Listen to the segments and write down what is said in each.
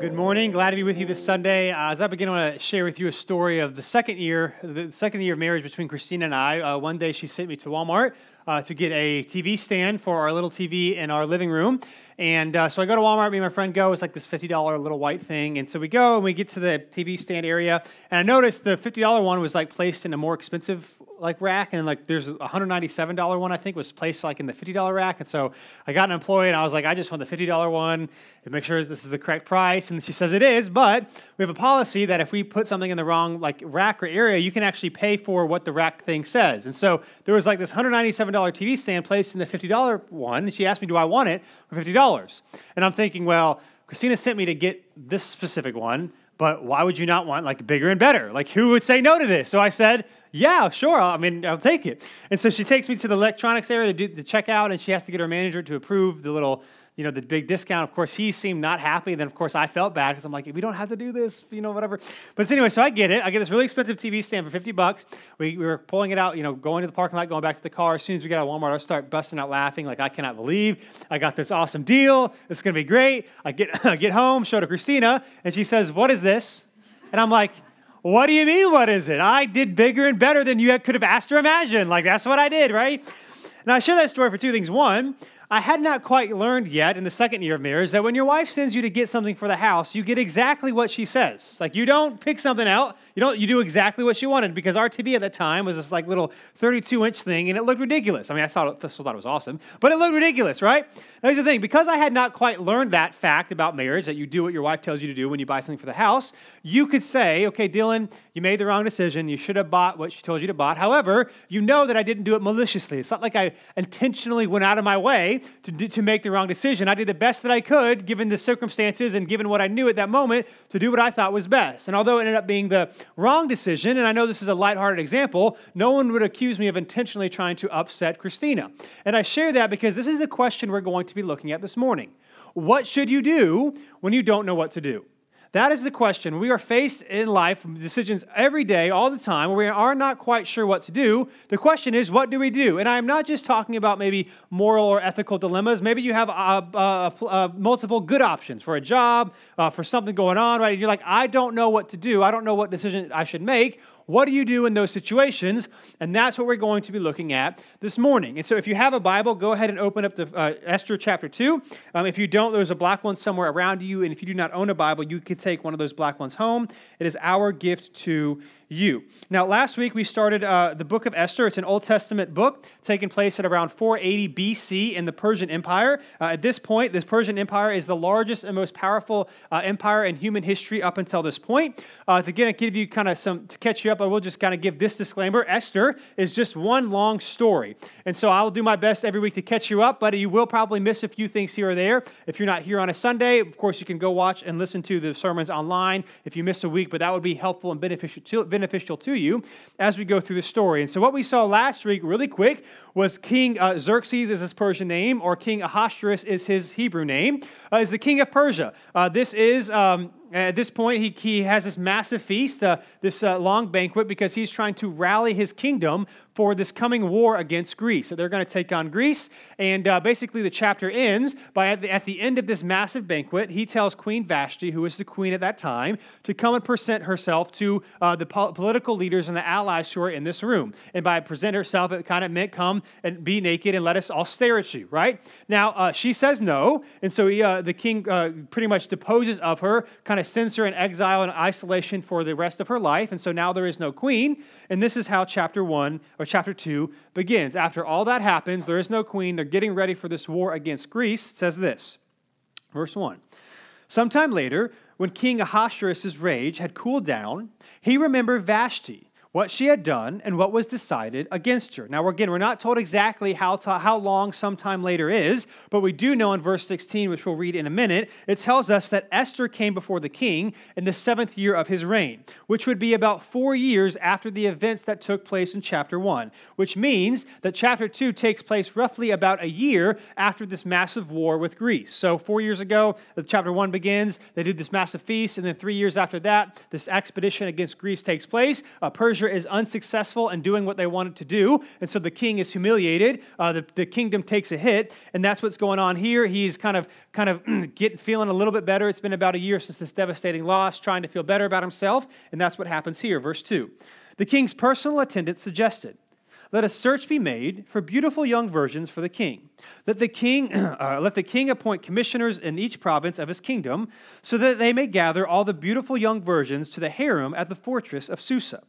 good morning. Glad to be with you this Sunday. Uh, as I begin, I want to share with you a story of the second year, the second year of marriage between Christina and I. Uh, one day, she sent me to Walmart uh, to get a TV stand for our little TV in our living room. And uh, so I go to Walmart, me and my friend go. It's like this $50 little white thing. And so we go and we get to the TV stand area. And I noticed the $50 one was like placed in a more expensive like rack, and like there's a $197 one I think was placed like in the $50 rack. And so I got an employee, and I was like, I just want the $50 one, and make sure this is the correct price. And she says it is, but we have a policy that if we put something in the wrong like rack or area, you can actually pay for what the rack thing says. And so there was like this $197 TV stand placed in the $50 one, and she asked me, do I want it for $50? And I'm thinking, well, Christina sent me to get this specific one but why would you not want like bigger and better? Like who would say no to this? So I said, yeah, sure. I mean, I'll take it. And so she takes me to the electronics area to do the checkout, and she has to get her manager to approve the little you know, the big discount. Of course, he seemed not happy. And Then, of course, I felt bad because I'm like, we don't have to do this, you know, whatever. But anyway, so I get it. I get this really expensive TV stand for 50 bucks. We, we were pulling it out, you know, going to the parking lot, going back to the car. As soon as we get out of Walmart, I start busting out laughing, like, I cannot believe I got this awesome deal. It's going to be great. I get, get home, show to Christina, and she says, What is this? And I'm like, what do you mean, what is it? I did bigger and better than you could have asked or imagined. Like, that's what I did, right? Now, I share that story for two things. One, I had not quite learned yet in the second year of marriage that when your wife sends you to get something for the house, you get exactly what she says. Like you don't pick something out, you don't you do exactly what she wanted because our TV at that time was this like little 32 inch thing and it looked ridiculous. I mean, I thought still thought it was awesome, but it looked ridiculous, right? Now, here's the thing: because I had not quite learned that fact about marriage that you do what your wife tells you to do when you buy something for the house, you could say, "Okay, Dylan, you made the wrong decision. You should have bought what she told you to buy." However, you know that I didn't do it maliciously. It's not like I intentionally went out of my way to do, to make the wrong decision. I did the best that I could, given the circumstances and given what I knew at that moment, to do what I thought was best. And although it ended up being the wrong decision, and I know this is a lighthearted example, no one would accuse me of intentionally trying to upset Christina. And I share that because this is the question we're going to be looking at this morning. What should you do when you don't know what to do? That is the question. We are faced in life decisions every day, all the time, where we are not quite sure what to do. The question is, what do we do? And I'm not just talking about maybe moral or ethical dilemmas. Maybe you have uh, uh, uh, multiple good options for a job, uh, for something going on, right? And you're like, I don't know what to do. I don't know what decision I should make. What do you do in those situations? And that's what we're going to be looking at this morning. And so, if you have a Bible, go ahead and open up to uh, Esther chapter 2. Um, if you don't, there's a black one somewhere around you. And if you do not own a Bible, you could take one of those black ones home. It is our gift to you. Now, last week we started uh, the book of Esther. It's an Old Testament book taking place at around 480 BC in the Persian Empire. Uh, at this point, the Persian Empire is the largest and most powerful uh, empire in human history up until this point. Uh, to get, give you kind of some, to catch you up, I will just kind of give this disclaimer. Esther is just one long story. And so I will do my best every week to catch you up, but you will probably miss a few things here or there. If you're not here on a Sunday, of course, you can go watch and listen to the sermons online if you miss a week, but that would be helpful and beneficial to, beneficial to you as we go through the story. And so, what we saw last week, really quick, was King uh, Xerxes is his Persian name, or King Ahasuerus is his Hebrew name, uh, is the king of Persia. Uh, this is um, at this point, he, he has this massive feast, uh, this uh, long banquet, because he's trying to rally his kingdom for this coming war against Greece. So they're going to take on Greece. And uh, basically, the chapter ends by at the, at the end of this massive banquet, he tells Queen Vashti, who was the queen at that time, to come and present herself to uh, the po- political leaders and the allies who are in this room. And by present herself, it kind of meant come and be naked and let us all stare at you, right? Now, uh, she says no. And so he, uh, the king pretty much deposes of her, kind of of sends her in exile and isolation for the rest of her life. And so now there is no queen. And this is how chapter one or chapter two begins. After all that happens, there is no queen. They're getting ready for this war against Greece. It says this, verse one. Sometime later, when King Ahasuerus' rage had cooled down, he remembered Vashti what she had done and what was decided against her. Now, again, we're not told exactly how, to, how long sometime later is, but we do know in verse 16, which we'll read in a minute, it tells us that Esther came before the king in the seventh year of his reign, which would be about four years after the events that took place in chapter 1, which means that chapter 2 takes place roughly about a year after this massive war with Greece. So, four years ago, chapter 1 begins, they do this massive feast, and then three years after that, this expedition against Greece takes place. Uh, Persia Persia is unsuccessful in doing what they wanted to do, and so the king is humiliated. Uh, the, the kingdom takes a hit, and that's what's going on here. He's kind of kind of getting feeling a little bit better. It's been about a year since this devastating loss, trying to feel better about himself, and that's what happens here. Verse 2. The king's personal attendant suggested, let a search be made for beautiful young virgins for the king. Let the king, uh, let the king appoint commissioners in each province of his kingdom, so that they may gather all the beautiful young virgins to the harem at the fortress of Susa.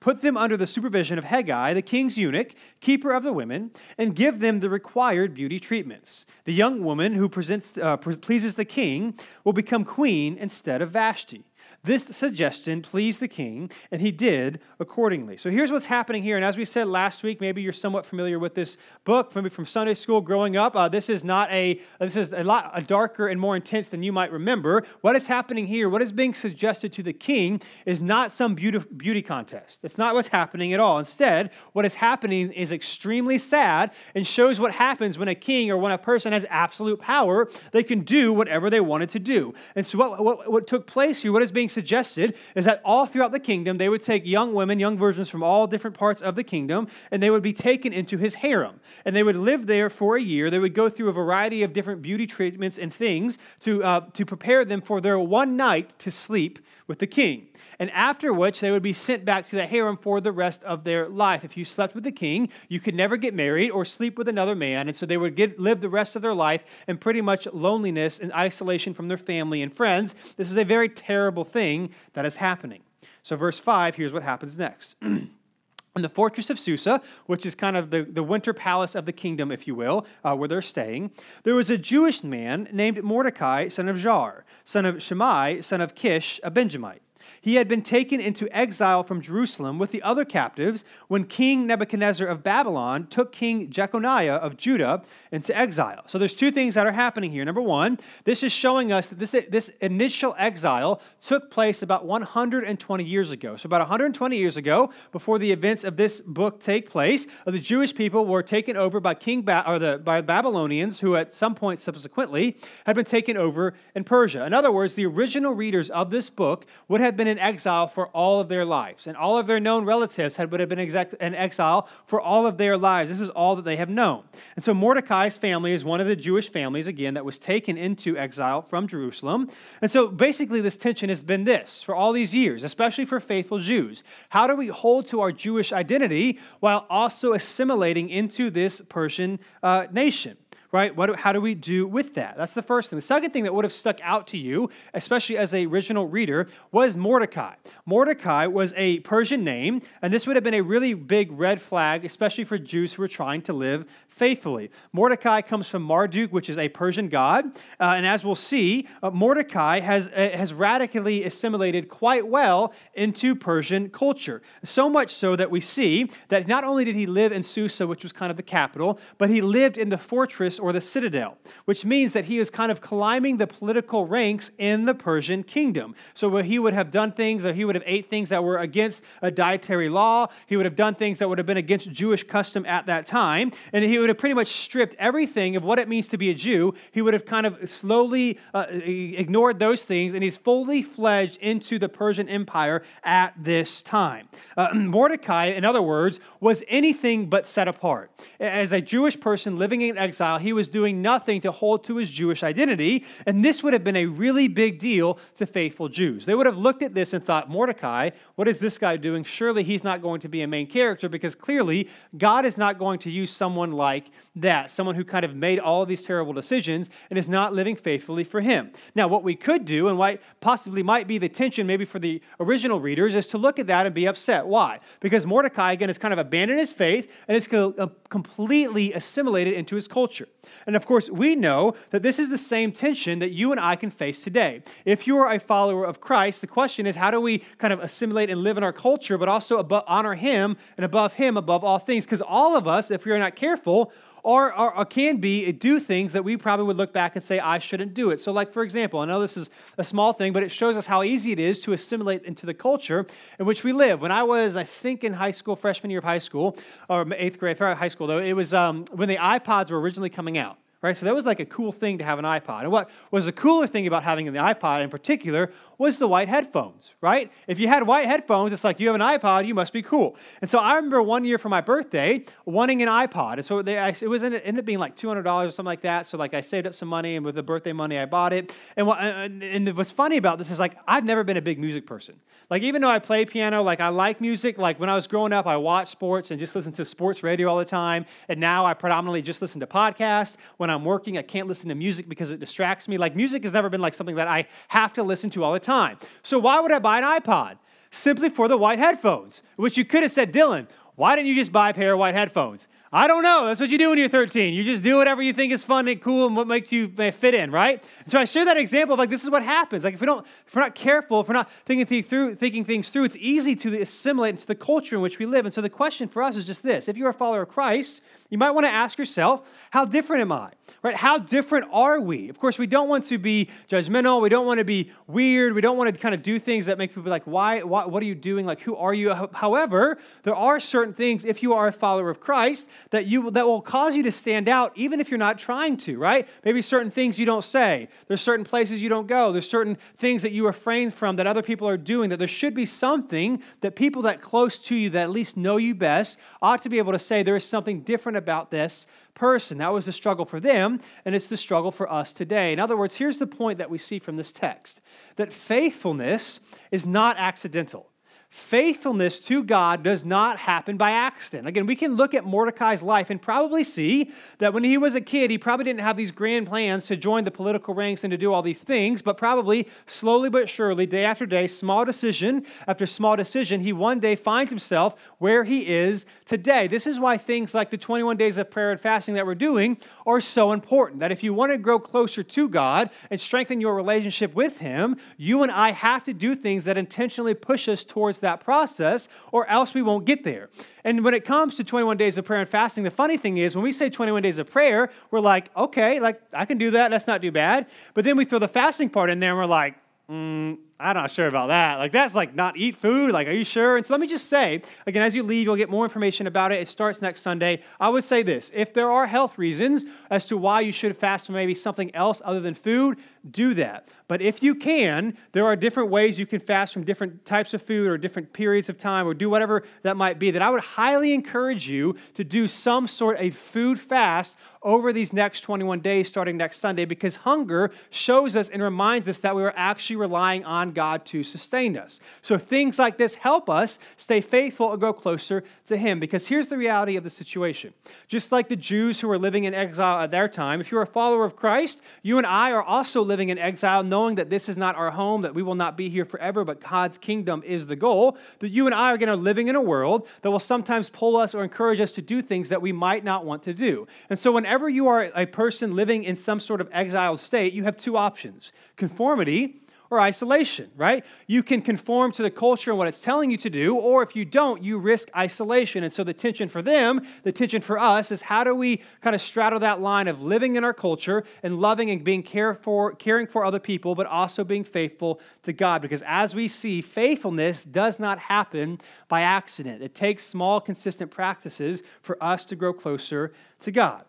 Put them under the supervision of Hegai, the king's eunuch, keeper of the women, and give them the required beauty treatments. The young woman who presents, uh, pleases the king will become queen instead of Vashti. This suggestion pleased the king, and he did accordingly. So here's what's happening here. And as we said last week, maybe you're somewhat familiar with this book, maybe from Sunday school growing up. Uh, this is not a, this is a lot a darker and more intense than you might remember. What is happening here, what is being suggested to the king, is not some beauty, beauty contest. That's not what's happening at all. Instead, what is happening is extremely sad and shows what happens when a king or when a person has absolute power. They can do whatever they wanted to do. And so, what, what, what took place here, what is being being suggested is that all throughout the kingdom, they would take young women, young virgins from all different parts of the kingdom, and they would be taken into his harem. And they would live there for a year. They would go through a variety of different beauty treatments and things to, uh, to prepare them for their one night to sleep with the king and after which they would be sent back to the harem for the rest of their life. If you slept with the king, you could never get married or sleep with another man, and so they would get, live the rest of their life in pretty much loneliness and isolation from their family and friends. This is a very terrible thing that is happening. So, verse 5, here's what happens next. In the fortress of Susa, which is kind of the, the winter palace of the kingdom, if you will, uh, where they're staying, there was a Jewish man named Mordecai, son of Jair, son of Shimei, son of Kish, a Benjamite. He had been taken into exile from Jerusalem with the other captives when King Nebuchadnezzar of Babylon took King Jeconiah of Judah into exile. So there's two things that are happening here. Number one, this is showing us that this, this initial exile took place about 120 years ago. So about 120 years ago, before the events of this book take place, uh, the Jewish people were taken over by King ba- or the by Babylonians, who at some point subsequently had been taken over in Persia. In other words, the original readers of this book would have been in exile for all of their lives, and all of their known relatives had would have been in exile for all of their lives. This is all that they have known. And so Mordecai's family is one of the Jewish families, again, that was taken into exile from Jerusalem. And so basically, this tension has been this for all these years, especially for faithful Jews. How do we hold to our Jewish identity while also assimilating into this Persian uh, nation? Right? What, how do we do with that? That's the first thing. The second thing that would have stuck out to you, especially as a original reader, was Mordecai. Mordecai was a Persian name, and this would have been a really big red flag, especially for Jews who were trying to live faithfully. Mordecai comes from Marduk, which is a Persian god. Uh, and as we'll see, uh, Mordecai has, uh, has radically assimilated quite well into Persian culture. So much so that we see that not only did he live in Susa, which was kind of the capital, but he lived in the fortress or the citadel, which means that he is kind of climbing the political ranks in the Persian kingdom. So he would have done things, or he would have ate things that were against a dietary law. He would have done things that would have been against Jewish custom at that time. And he would would have pretty much stripped everything of what it means to be a Jew. He would have kind of slowly uh, ignored those things, and he's fully fledged into the Persian Empire at this time. Uh, Mordecai, in other words, was anything but set apart. As a Jewish person living in exile, he was doing nothing to hold to his Jewish identity, and this would have been a really big deal to faithful Jews. They would have looked at this and thought, Mordecai, what is this guy doing? Surely he's not going to be a main character because clearly God is not going to use someone like like that, someone who kind of made all of these terrible decisions and is not living faithfully for him. Now, what we could do, and what possibly might be the tension maybe for the original readers, is to look at that and be upset. Why? Because Mordecai, again, has kind of abandoned his faith and is uh, completely assimilated into his culture. And of course, we know that this is the same tension that you and I can face today. If you are a follower of Christ, the question is how do we kind of assimilate and live in our culture, but also above, honor Him and above Him above all things? Because all of us, if we are not careful, or, or, can be do things that we probably would look back and say, I shouldn't do it. So, like, for example, I know this is a small thing, but it shows us how easy it is to assimilate into the culture in which we live. When I was, I think, in high school, freshman year of high school, or eighth grade, high school, though, it was um, when the iPods were originally coming out right? So that was like a cool thing to have an iPod. And what was the cooler thing about having the iPod in particular was the white headphones, right? If you had white headphones, it's like you have an iPod, you must be cool. And so I remember one year for my birthday wanting an iPod. And so they, it was ended, ended up being like $200 or something like that. So like I saved up some money and with the birthday money I bought it. And, what, and what's funny about this is like I've never been a big music person. Like even though I play piano, like I like music. Like when I was growing up, I watched sports and just listened to sports radio all the time. And now I predominantly just listen to podcasts. When I'm working, I can't listen to music because it distracts me. Like music has never been like something that I have to listen to all the time. So why would I buy an iPod? Simply for the white headphones, which you could have said, Dylan, why didn't you just buy a pair of white headphones? I don't know. That's what you do when you're 13. You just do whatever you think is fun and cool and what makes you eh, fit in, right? So I share that example of like this is what happens. Like if we don't, if we're not careful, if we're not thinking through, thinking things through, it's easy to assimilate into the culture in which we live. And so the question for us is just this: If you're a follower of Christ, you might want to ask yourself, how different am I? right? How different are we? Of course, we don't want to be judgmental. We don't want to be weird. We don't want to kind of do things that make people like, why, why, what are you doing? Like, who are you? However, there are certain things, if you are a follower of Christ, that, you, that will cause you to stand out, even if you're not trying to, right? Maybe certain things you don't say. There's certain places you don't go. There's certain things that you refrain from that other people are doing, that there should be something that people that close to you, that at least know you best, ought to be able to say, there is something different about this person. That was the struggle for them, and it's the struggle for us today. In other words, here's the point that we see from this text that faithfulness is not accidental. Faithfulness to God does not happen by accident. Again, we can look at Mordecai's life and probably see that when he was a kid, he probably didn't have these grand plans to join the political ranks and to do all these things, but probably slowly but surely, day after day, small decision after small decision, he one day finds himself where he is today. This is why things like the 21 days of prayer and fasting that we're doing are so important. That if you want to grow closer to God and strengthen your relationship with Him, you and I have to do things that intentionally push us towards that process, or else we won't get there. And when it comes to 21 days of prayer and fasting, the funny thing is when we say 21 days of prayer, we're like, okay, like I can do that. That's not too bad. But then we throw the fasting part in there and we're like, mm, I'm not sure about that. Like, that's like not eat food. Like, are you sure? And so let me just say, again, as you leave, you'll get more information about it. It starts next Sunday. I would say this if there are health reasons as to why you should fast from maybe something else other than food, do that. But if you can, there are different ways you can fast from different types of food or different periods of time or do whatever that might be. That I would highly encourage you to do some sort of food fast over these next 21 days starting next Sunday because hunger shows us and reminds us that we are actually relying on God to sustain us. So things like this help us stay faithful and go closer to Him because here's the reality of the situation. Just like the Jews who were living in exile at their time, if you're a follower of Christ, you and I are also living in exile, knowing that this is not our home, that we will not be here forever, but God's kingdom is the goal. That you and I are going to living in a world that will sometimes pull us or encourage us to do things that we might not want to do. And so, whenever you are a person living in some sort of exiled state, you have two options conformity or isolation, right? You can conform to the culture and what it's telling you to do, or if you don't, you risk isolation. And so the tension for them, the tension for us, is how do we kind of straddle that line of living in our culture and loving and being care for, caring for other people, but also being faithful to God? Because as we see, faithfulness does not happen by accident. It takes small, consistent practices for us to grow closer to God.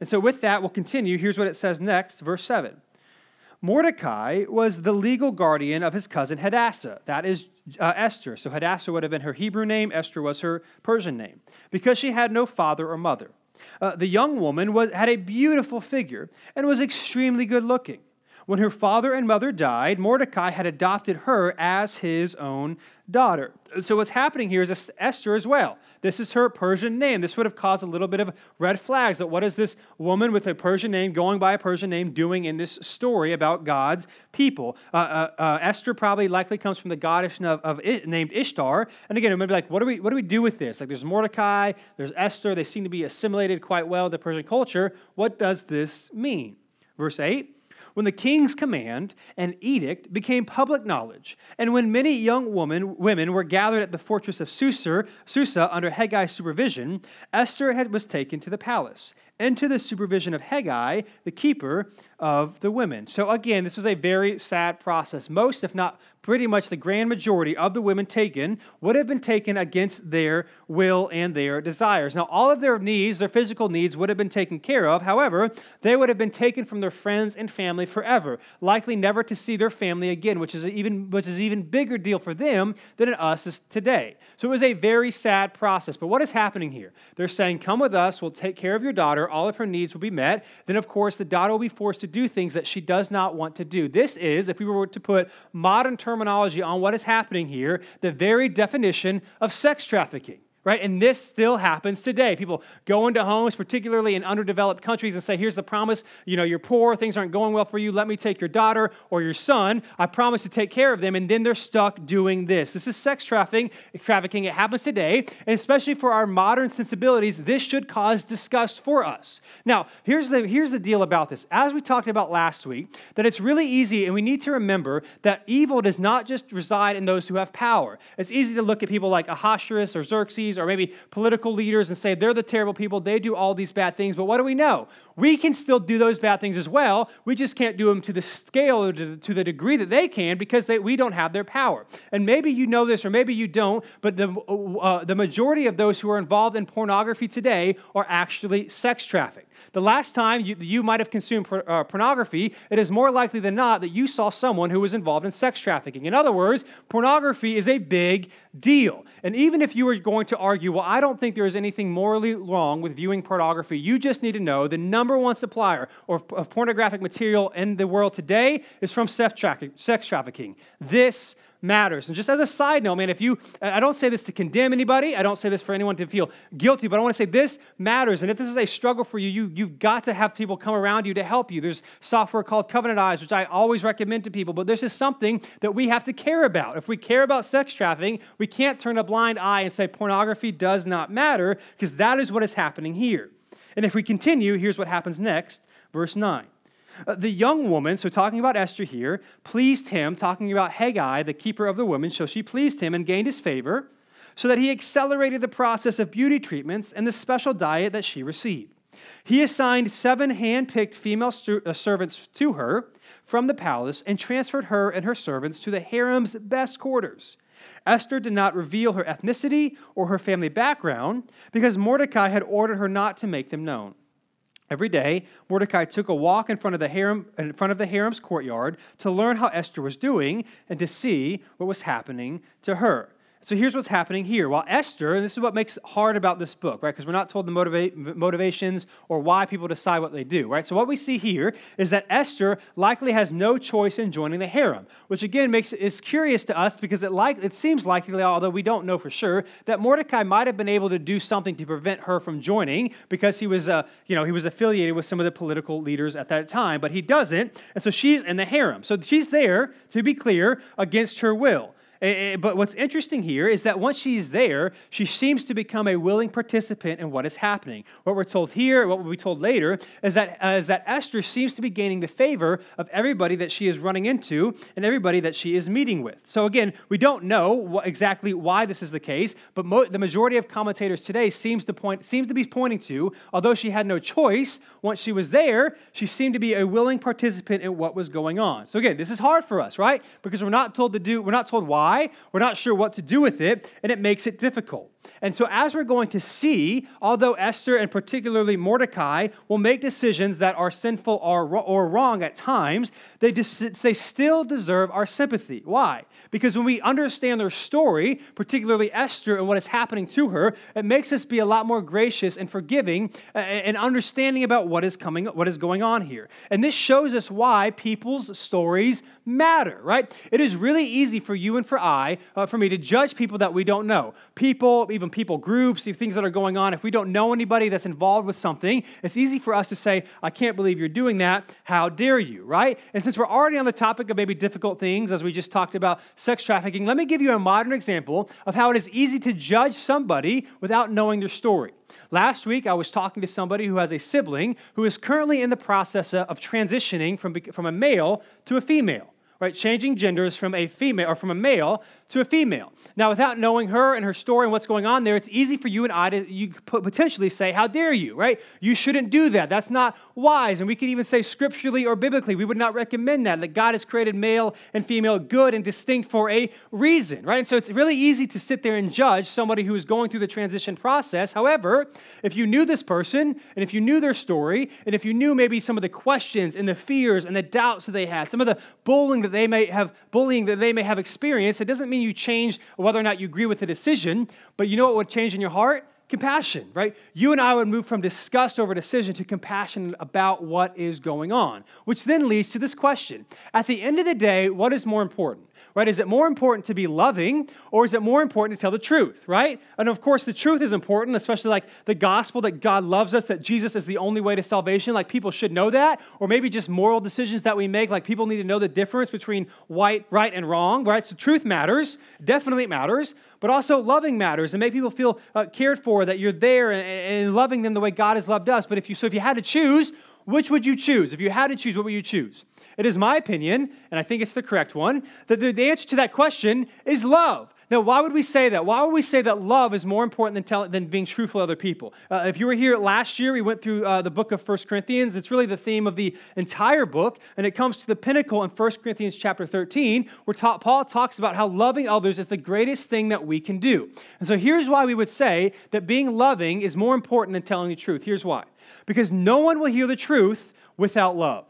And so, with that, we'll continue. Here's what it says next, verse 7. Mordecai was the legal guardian of his cousin Hadassah. That is uh, Esther. So Hadassah would have been her Hebrew name, Esther was her Persian name, because she had no father or mother. Uh, the young woman was, had a beautiful figure and was extremely good looking. When her father and mother died, Mordecai had adopted her as his own daughter. So, what's happening here is Esther as well. This is her Persian name. This would have caused a little bit of red flags that what is this woman with a Persian name, going by a Persian name, doing in this story about God's people? Uh, uh, uh, Esther probably likely comes from the goddess of, of named Ishtar. And again, it might be like, what do, we, what do we do with this? Like, there's Mordecai, there's Esther. They seem to be assimilated quite well to Persian culture. What does this mean? Verse 8 when the king's command and edict became public knowledge, and when many young woman, women were gathered at the fortress of Susa, Susa under Hegai's supervision, Esther had, was taken to the palace. Into the supervision of Hegai, the keeper of the women. So, again, this was a very sad process. Most, if not pretty much the grand majority of the women taken would have been taken against their will and their desires. Now, all of their needs, their physical needs, would have been taken care of. However, they would have been taken from their friends and family forever, likely never to see their family again, which is even which is even bigger deal for them than it us is today. So it was a very sad process. But what is happening here? They're saying, "Come with us. We'll take care of your daughter. All of her needs will be met." Then, of course, the daughter will be forced to do things that she does not want to do. This is, if we were to put modern terminology on what is happening here, the very definition of sex trafficking right? And this still happens today. People go into homes, particularly in underdeveloped countries, and say, Here's the promise. You know, you're poor, things aren't going well for you. Let me take your daughter or your son. I promise to take care of them. And then they're stuck doing this. This is sex trafficking. It happens today. And especially for our modern sensibilities, this should cause disgust for us. Now, here's the, here's the deal about this. As we talked about last week, that it's really easy, and we need to remember that evil does not just reside in those who have power. It's easy to look at people like Ahasuerus or Xerxes or maybe political leaders and say they're the terrible people, they do all these bad things. But what do we know? We can still do those bad things as well. We just can't do them to the scale or to, the degree that they can because they, we don't have their power. And maybe you know this or maybe you don't, but the, uh, the majority of those who are involved in pornography today are actually sex trafficked. The last time you, you might have consumed uh, pornography, it is more likely than not that you saw someone who was involved in sex trafficking. In other words, pornography is a big deal. And even if you were going to argue, well, I don't think there is anything morally wrong with viewing pornography, you just need to know the number one supplier of pornographic material in the world today is from sex trafficking. This matters. And just as a side note, man, if you, I don't say this to condemn anybody, I don't say this for anyone to feel guilty, but I want to say this matters. And if this is a struggle for you, you you've got to have people come around you to help you. There's software called Covenant Eyes, which I always recommend to people, but this is something that we have to care about. If we care about sex trafficking, we can't turn a blind eye and say pornography does not matter, because that is what is happening here. And if we continue, here's what happens next, verse 9. Uh, the young woman, so talking about Esther here, pleased him, talking about Haggai, the keeper of the women, so she pleased him and gained his favor, so that he accelerated the process of beauty treatments and the special diet that she received. He assigned seven hand picked female stu- uh, servants to her from the palace and transferred her and her servants to the harem's best quarters. Esther did not reveal her ethnicity or her family background because Mordecai had ordered her not to make them known. Every day, Mordecai took a walk in front of the harem, in front of the harem's courtyard to learn how Esther was doing and to see what was happening to her. So here's what's happening here. While Esther, and this is what makes it hard about this book, right? Because we're not told the motiva- motivations or why people decide what they do, right? So what we see here is that Esther likely has no choice in joining the harem, which again makes it is curious to us because it like it seems likely, although we don't know for sure, that Mordecai might have been able to do something to prevent her from joining because he was, uh, you know, he was affiliated with some of the political leaders at that time, but he doesn't, and so she's in the harem. So she's there to be clear against her will. But what's interesting here is that once she's there, she seems to become a willing participant in what is happening. What we're told here, what we'll be told later, is that, uh, is that Esther seems to be gaining the favor of everybody that she is running into and everybody that she is meeting with. So again, we don't know what, exactly why this is the case, but mo- the majority of commentators today seems to point seems to be pointing to, although she had no choice, once she was there, she seemed to be a willing participant in what was going on. So again, this is hard for us, right? Because we're not told to do, we're not told why why. We're not sure what to do with it, and it makes it difficult. And so, as we're going to see, although Esther and particularly Mordecai will make decisions that are sinful or, or wrong at times, they, they still deserve our sympathy. Why? Because when we understand their story, particularly Esther and what is happening to her, it makes us be a lot more gracious and forgiving and understanding about what is coming, what is going on here. And this shows us why people's stories matter, right? It is really easy for you and for I, uh, for me to judge people that we don't know. People, even people groups, things that are going on, if we don't know anybody that's involved with something, it's easy for us to say, I can't believe you're doing that. How dare you, right? And since we're already on the topic of maybe difficult things, as we just talked about sex trafficking, let me give you a modern example of how it is easy to judge somebody without knowing their story. Last week, I was talking to somebody who has a sibling who is currently in the process of transitioning from, from a male to a female. Right? Changing genders from a female or from a male to a female. Now, without knowing her and her story and what's going on there, it's easy for you and I to you potentially say, How dare you, right? You shouldn't do that. That's not wise. And we could even say scripturally or biblically, we would not recommend that, that God has created male and female good and distinct for a reason, right? And so it's really easy to sit there and judge somebody who is going through the transition process. However, if you knew this person and if you knew their story and if you knew maybe some of the questions and the fears and the doubts that they had, some of the bullying that they may have bullying that they may have experienced, it doesn't mean you change whether or not you agree with the decision, but you know what would change in your heart? compassion, right? You and I would move from disgust over decision to compassion about what is going on, which then leads to this question. At the end of the day, what is more important? Right? Is it more important to be loving or is it more important to tell the truth, right? And of course, the truth is important, especially like the gospel that God loves us, that Jesus is the only way to salvation. Like people should know that, or maybe just moral decisions that we make. Like people need to know the difference between white, right, and wrong, right? So truth matters, definitely matters but also loving matters and make people feel uh, cared for, that you're there and, and loving them the way God has loved us. But if you, so if you had to choose, which would you choose? If you had to choose, what would you choose? It is my opinion, and I think it's the correct one, that the, answer to that question is love. Now, why would we say that? Why would we say that love is more important than, tell, than being truthful to other people? Uh, if you were here last year, we went through uh, the book of 1 Corinthians. It's really the theme of the entire book, and it comes to the pinnacle in 1 Corinthians chapter 13, where ta- Paul talks about how loving others is the greatest thing that we can do. And so here's why we would say that being loving is more important than telling the truth. Here's why. Because no one will hear the truth without love.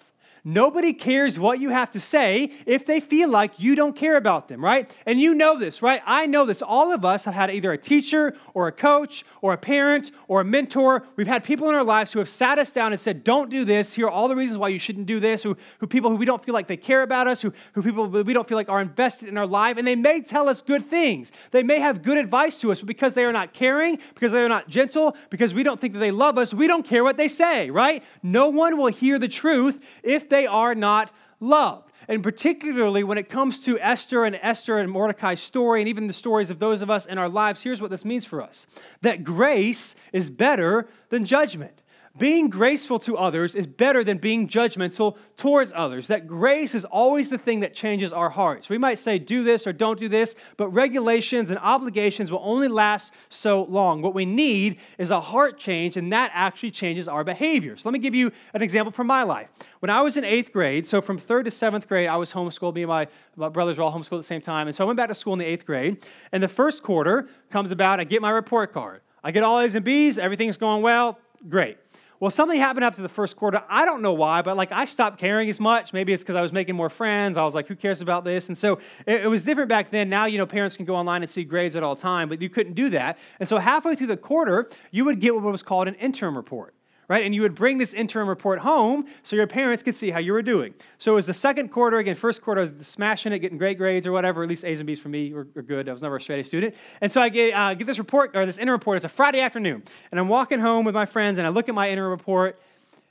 Nobody cares what you have to say if they feel like you don't care about them, right? And you know this, right? I know this. All of us have had either a teacher or a coach or a parent or a mentor. We've had people in our lives who have sat us down and said, don't do this. Here are all the reasons why you shouldn't do this. Who, who people who we don't feel like they care about us, who, who people we don't feel like are invested in our life. And they may tell us good things. They may have good advice to us, but because they are not caring, because they are not gentle, because we don't think that they love us, we don't care what they say, right? No one will hear the truth if they they are not loved. And particularly when it comes to Esther and Esther and Mordecai's story, and even the stories of those of us in our lives, here's what this means for us that grace is better than judgment. Being graceful to others is better than being judgmental towards others. That grace is always the thing that changes our hearts. We might say, do this or don't do this, but regulations and obligations will only last so long. What we need is a heart change, and that actually changes our behavior. So let me give you an example from my life. When I was in eighth grade, so from third to seventh grade, I was homeschooled. Me and my, my brothers were all homeschooled at the same time. And so I went back to school in the eighth grade. And the first quarter comes about, I get my report card. I get all A's and B's, everything's going well, great. Well, something happened after the first quarter. I don't know why, but like I stopped caring as much. Maybe it's because I was making more friends. I was like, who cares about this? And so it, it, was different back then. Now, you know, parents can go online and see grades at all time, but you couldn't do that. And so halfway through the quarter, you would get what was called an interim report right? And you would bring this interim report home so your parents could see how you were doing. So it was the second quarter, again, first quarter, I was smashing it, getting great grades or whatever, at least A's and B's for me were, were good. I was never a straight A student. And so I get, uh, get this report, or this interim report, it's a Friday afternoon, and I'm walking home with my friends, and I look at my interim report,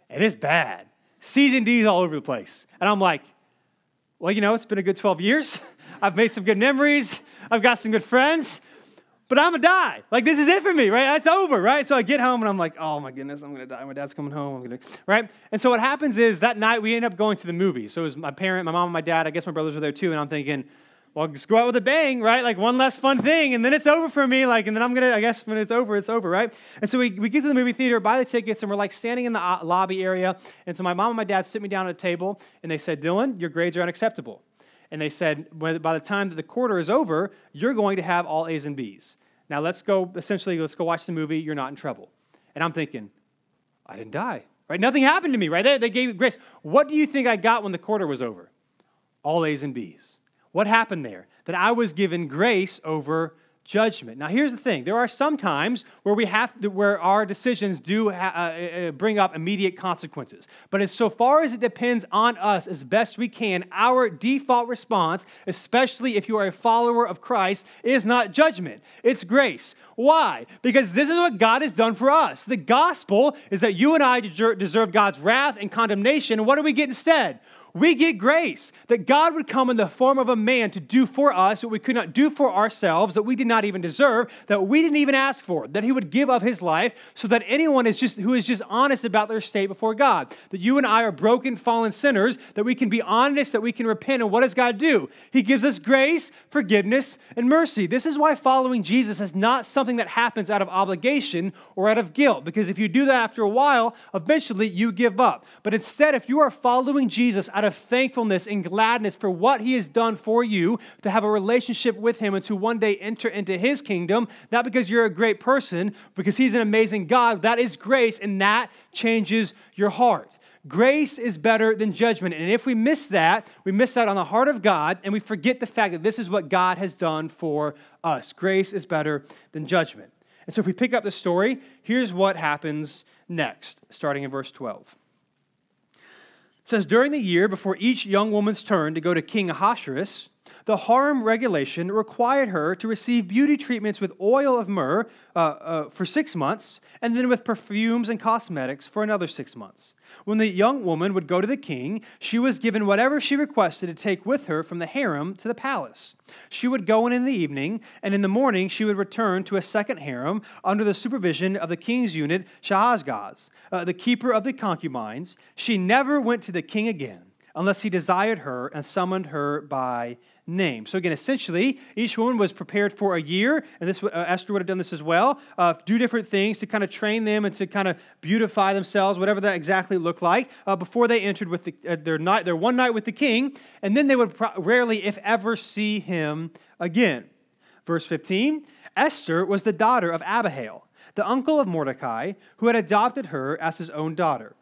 and it's bad. C's and D's all over the place. And I'm like, well, you know, it's been a good 12 years. I've made some good memories. I've got some good friends but I'm gonna die. Like this is it for me, right? That's over, right? So I get home and I'm like, oh my goodness, I'm gonna die. My dad's coming home. I'm gonna, right? And so what happens is that night we end up going to the movie. So it was my parent, my mom, and my dad. I guess my brothers were there too. And I'm thinking, well, just go out with a bang, right? Like one less fun thing, and then it's over for me. Like, and then I'm gonna, I guess when it's over, it's over, right? And so we, we get to the movie theater, buy the tickets, and we're like standing in the uh, lobby area. And so my mom and my dad sit me down at a table, and they said, Dylan, your grades are unacceptable. And they said, by the time that the quarter is over, you're going to have all A's and B's. Now let's go, essentially, let's go watch the movie. You're not in trouble. And I'm thinking, I didn't die, right? Nothing happened to me, right? They, they gave grace. What do you think I got when the quarter was over? All A's and B's. What happened there? That I was given grace over judgment. Now, here's the thing: there are some times where we have to, where our decisions do ha- uh, uh, bring up immediate consequences. But as so far as it depends on us, as best we can, our default response, especially if you are a follower of Christ, is not judgment; it's grace. Why? Because this is what God has done for us. The gospel is that you and I deserve God's wrath and condemnation. And what do we get instead? We get grace that God would come in the form of a man to do for us what we could not do for ourselves, that we did not even deserve, that we didn't even ask for, that he would give of his life so that anyone is just who is just honest about their state before God. That you and I are broken, fallen sinners, that we can be honest, that we can repent. And what does God do? He gives us grace, forgiveness, and mercy. This is why following Jesus is not something that happens out of obligation or out of guilt, because if you do that after a while, eventually you give up. But instead, if you are following Jesus out of thankfulness and gladness for what he has done for you, to have a relationship with him and to one day enter into his kingdom, not because you're a great person, because he's an amazing God, that is grace, and that changes your heart. Grace is better than judgment. And if we miss that, we miss out on the heart of God and we forget the fact that this is what God has done for us. Grace is better than judgment. And so if we pick up the story, here's what happens next, starting in verse 12. It says, During the year before each young woman's turn to go to King Ahasuerus, the harem regulation required her to receive beauty treatments with oil of myrrh uh, uh, for six months, and then with perfumes and cosmetics for another six months. When the young woman would go to the king, she was given whatever she requested to take with her from the harem to the palace. She would go in in the evening, and in the morning she would return to a second harem under the supervision of the king's eunuch, Shaashgaz, uh, the keeper of the concubines. She never went to the king again unless he desired her and summoned her by name. So again, essentially, each woman was prepared for a year, and this uh, Esther would have done this as well. Uh, do different things to kind of train them and to kind of beautify themselves, whatever that exactly looked like, uh, before they entered with the, uh, their night, their one night with the king, and then they would pro- rarely, if ever, see him again. Verse 15: Esther was the daughter of Abihail, the uncle of Mordecai, who had adopted her as his own daughter.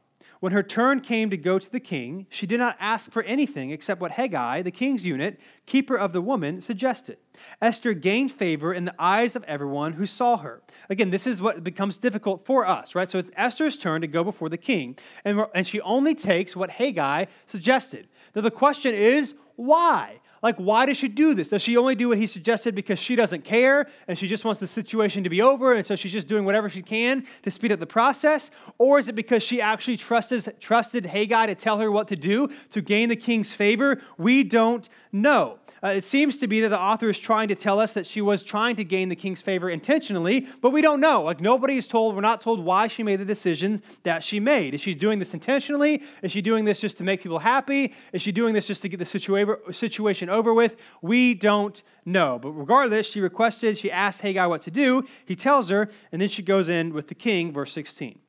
When her turn came to go to the king, she did not ask for anything except what Hegai, the king's eunuch, keeper of the woman, suggested. Esther gained favor in the eyes of everyone who saw her. Again, this is what becomes difficult for us, right? So it's Esther's turn to go before the king, and, and she only takes what Hegai suggested. Now the question is, why? Like, why does she do this? Does she only do what he suggested because she doesn't care and she just wants the situation to be over and so she's just doing whatever she can to speed up the process? Or is it because she actually trusted, trusted Hegai to tell her what to do to gain the king's favor? We don't know. Uh, it seems to be that the author is trying to tell us that she was trying to gain the king's favor intentionally, but we don't know. Like nobody is told, we're not told why she made the decision that she made. Is she doing this intentionally? Is she doing this just to make people happy? Is she doing this just to get the situa- situation over with? We don't know. But regardless, she requested, she asked Hegai what to do. He tells her, and then she goes in with the king, verse 16.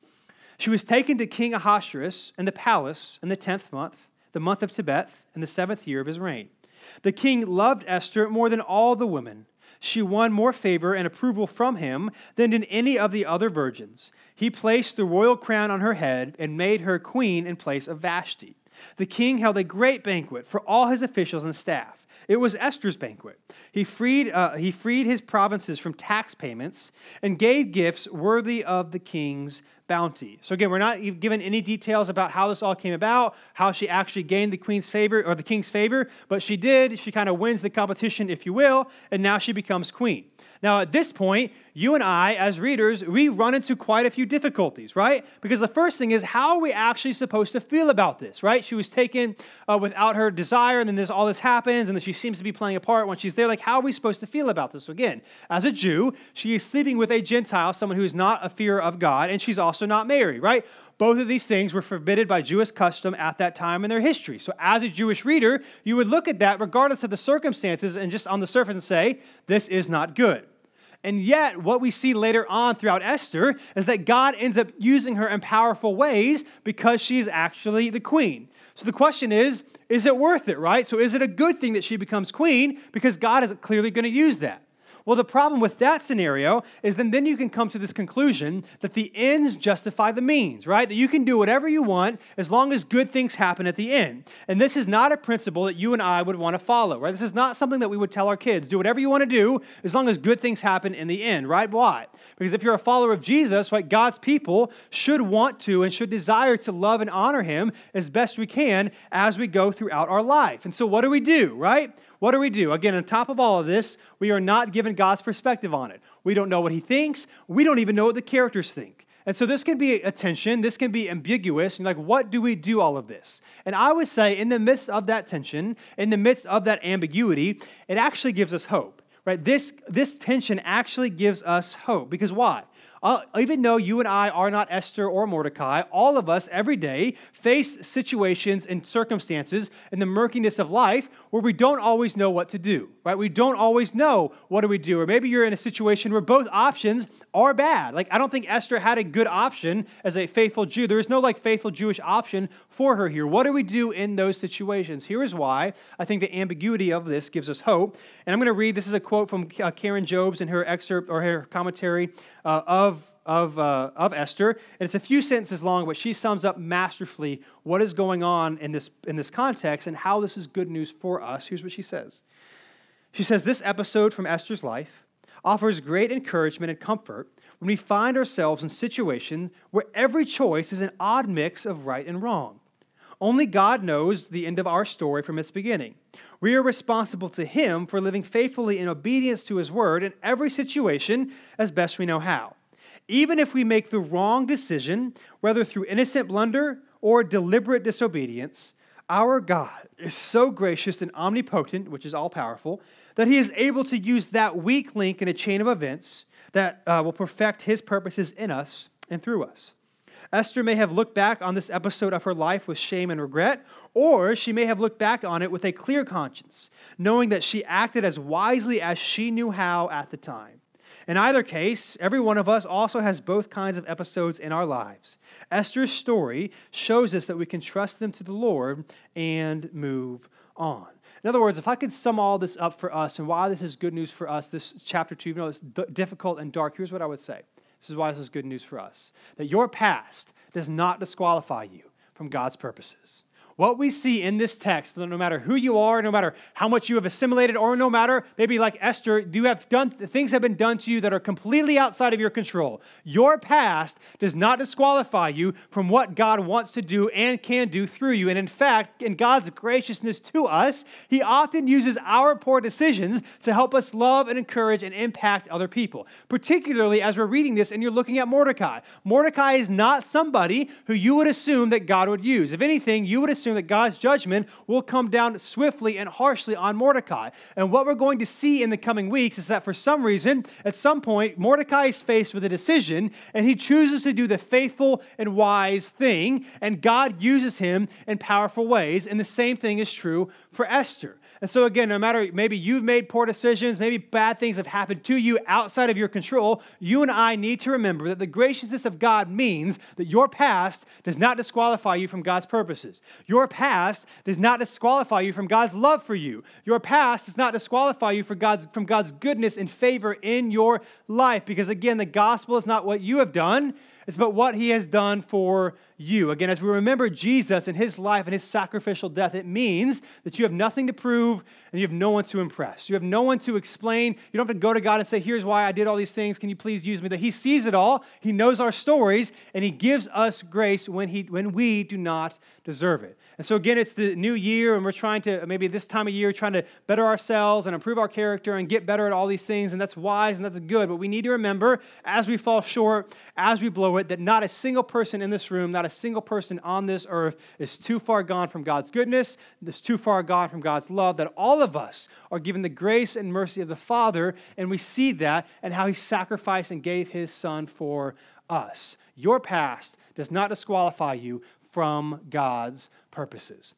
She was taken to King Ahasuerus in the palace in the tenth month, the month of Tebeth, in the seventh year of his reign. The king loved Esther more than all the women. She won more favor and approval from him than did any of the other virgins. He placed the royal crown on her head and made her queen in place of Vashti. The king held a great banquet for all his officials and staff. It was Esther's banquet. He freed, uh, he freed his provinces from tax payments and gave gifts worthy of the king's bounty. So again, we're not given any details about how this all came about, how she actually gained the queen's favor or the king's favor, but she did. She kind of wins the competition, if you will, and now she becomes queen. Now, at this point, you and I, as readers, we run into quite a few difficulties, right? Because the first thing is, how are we actually supposed to feel about this, right? She was taken uh, without her desire, and then this, all this happens, and then she seems to be playing a part when she's there. Like, how are we supposed to feel about this? So, again, as a Jew, she is sleeping with a Gentile, someone who is not a fear of God, and she's also not married, right? Both of these things were forbidden by Jewish custom at that time in their history. So, as a Jewish reader, you would look at that regardless of the circumstances and just on the surface and say, this is not good. And yet, what we see later on throughout Esther is that God ends up using her in powerful ways because she's actually the queen. So the question is, is it worth it, right? So is it a good thing that she becomes queen? Because God is clearly going to use that. Well, the problem with that scenario is then, then you can come to this conclusion that the ends justify the means, right? That you can do whatever you want as long as good things happen at the end. And this is not a principle that you and I would want to follow, right? This is not something that we would tell our kids. Do whatever you want to do as long as good things happen in the end, right? Why? Because if you're a follower of Jesus, right, God's people should want to and should desire to love and honor him as best we can as we go throughout our life. And so what do we do, right? What do we do? Again, on top of all of this, we are not given God's perspective on it. We don't know what he thinks. We don't even know what the characters think. And so this can be a tension, this can be ambiguous. And like, what do we do all of this? And I would say, in the midst of that tension, in the midst of that ambiguity, it actually gives us hope. Right? This, this tension actually gives us hope. Because why? Uh, even though you and I are not Esther or Mordecai, all of us every day face situations and circumstances in the murkiness of life where we don't always know what to do, right? We don't always know what do we do. Or maybe you're in a situation where both options are bad. Like, I don't think Esther had a good option as a faithful Jew. There is no like faithful Jewish option for her here. What do we do in those situations? Here is why I think the ambiguity of this gives us hope. And I'm going to read this is a quote from uh, Karen Jobes in her excerpt or her commentary uh, of, of, uh, of Esther. And it's a few sentences long, but she sums up masterfully what is going on in this, in this context and how this is good news for us. Here's what she says She says, This episode from Esther's life offers great encouragement and comfort when we find ourselves in situations where every choice is an odd mix of right and wrong. Only God knows the end of our story from its beginning. We are responsible to Him for living faithfully in obedience to His word in every situation as best we know how. Even if we make the wrong decision, whether through innocent blunder or deliberate disobedience, our God is so gracious and omnipotent, which is all powerful, that He is able to use that weak link in a chain of events that uh, will perfect His purposes in us and through us. Esther may have looked back on this episode of her life with shame and regret, or she may have looked back on it with a clear conscience, knowing that she acted as wisely as she knew how at the time. In either case, every one of us also has both kinds of episodes in our lives. Esther's story shows us that we can trust them to the Lord and move on. In other words, if I could sum all this up for us and why this is good news for us, this chapter two, even though it's d- difficult and dark, here's what I would say. This is why this is good news for us that your past does not disqualify you from God's purposes. What we see in this text, no matter who you are, no matter how much you have assimilated, or no matter maybe like Esther, you have done things have been done to you that are completely outside of your control. Your past does not disqualify you from what God wants to do and can do through you. And in fact, in God's graciousness to us, He often uses our poor decisions to help us love and encourage and impact other people. Particularly as we're reading this and you're looking at Mordecai. Mordecai is not somebody who you would assume that God would use. If anything, you would assume assume that God's judgment will come down swiftly and harshly on Mordecai. And what we're going to see in the coming weeks is that for some reason, at some point, Mordecai is faced with a decision and he chooses to do the faithful and wise thing, and God uses him in powerful ways. And the same thing is true for Esther. And so, again, no matter maybe you've made poor decisions, maybe bad things have happened to you outside of your control, you and I need to remember that the graciousness of God means that your past does not disqualify you from God's purposes. Your past does not disqualify you from God's love for you. Your past does not disqualify you from God's, from God's goodness and favor in your life. Because, again, the gospel is not what you have done, it's about what he has done for you. Again, as we remember Jesus and his life and his sacrificial death, it means that you have nothing to prove and you have no one to impress. You have no one to explain. You don't have to go to God and say, Here's why I did all these things. Can you please use me? That he sees it all, he knows our stories, and he gives us grace when, he, when we do not deserve it. And so, again, it's the new year, and we're trying to, maybe this time of year, trying to better ourselves and improve our character and get better at all these things, and that's wise and that's good. But we need to remember, as we fall short, as we blow it, that not a single person in this room, not a single person on this earth is too far gone from God's goodness, is too far gone from God's love, that all of us are given the grace and mercy of the Father, and we see that and how He sacrificed and gave His Son for us. Your past does not disqualify you from God's purposes.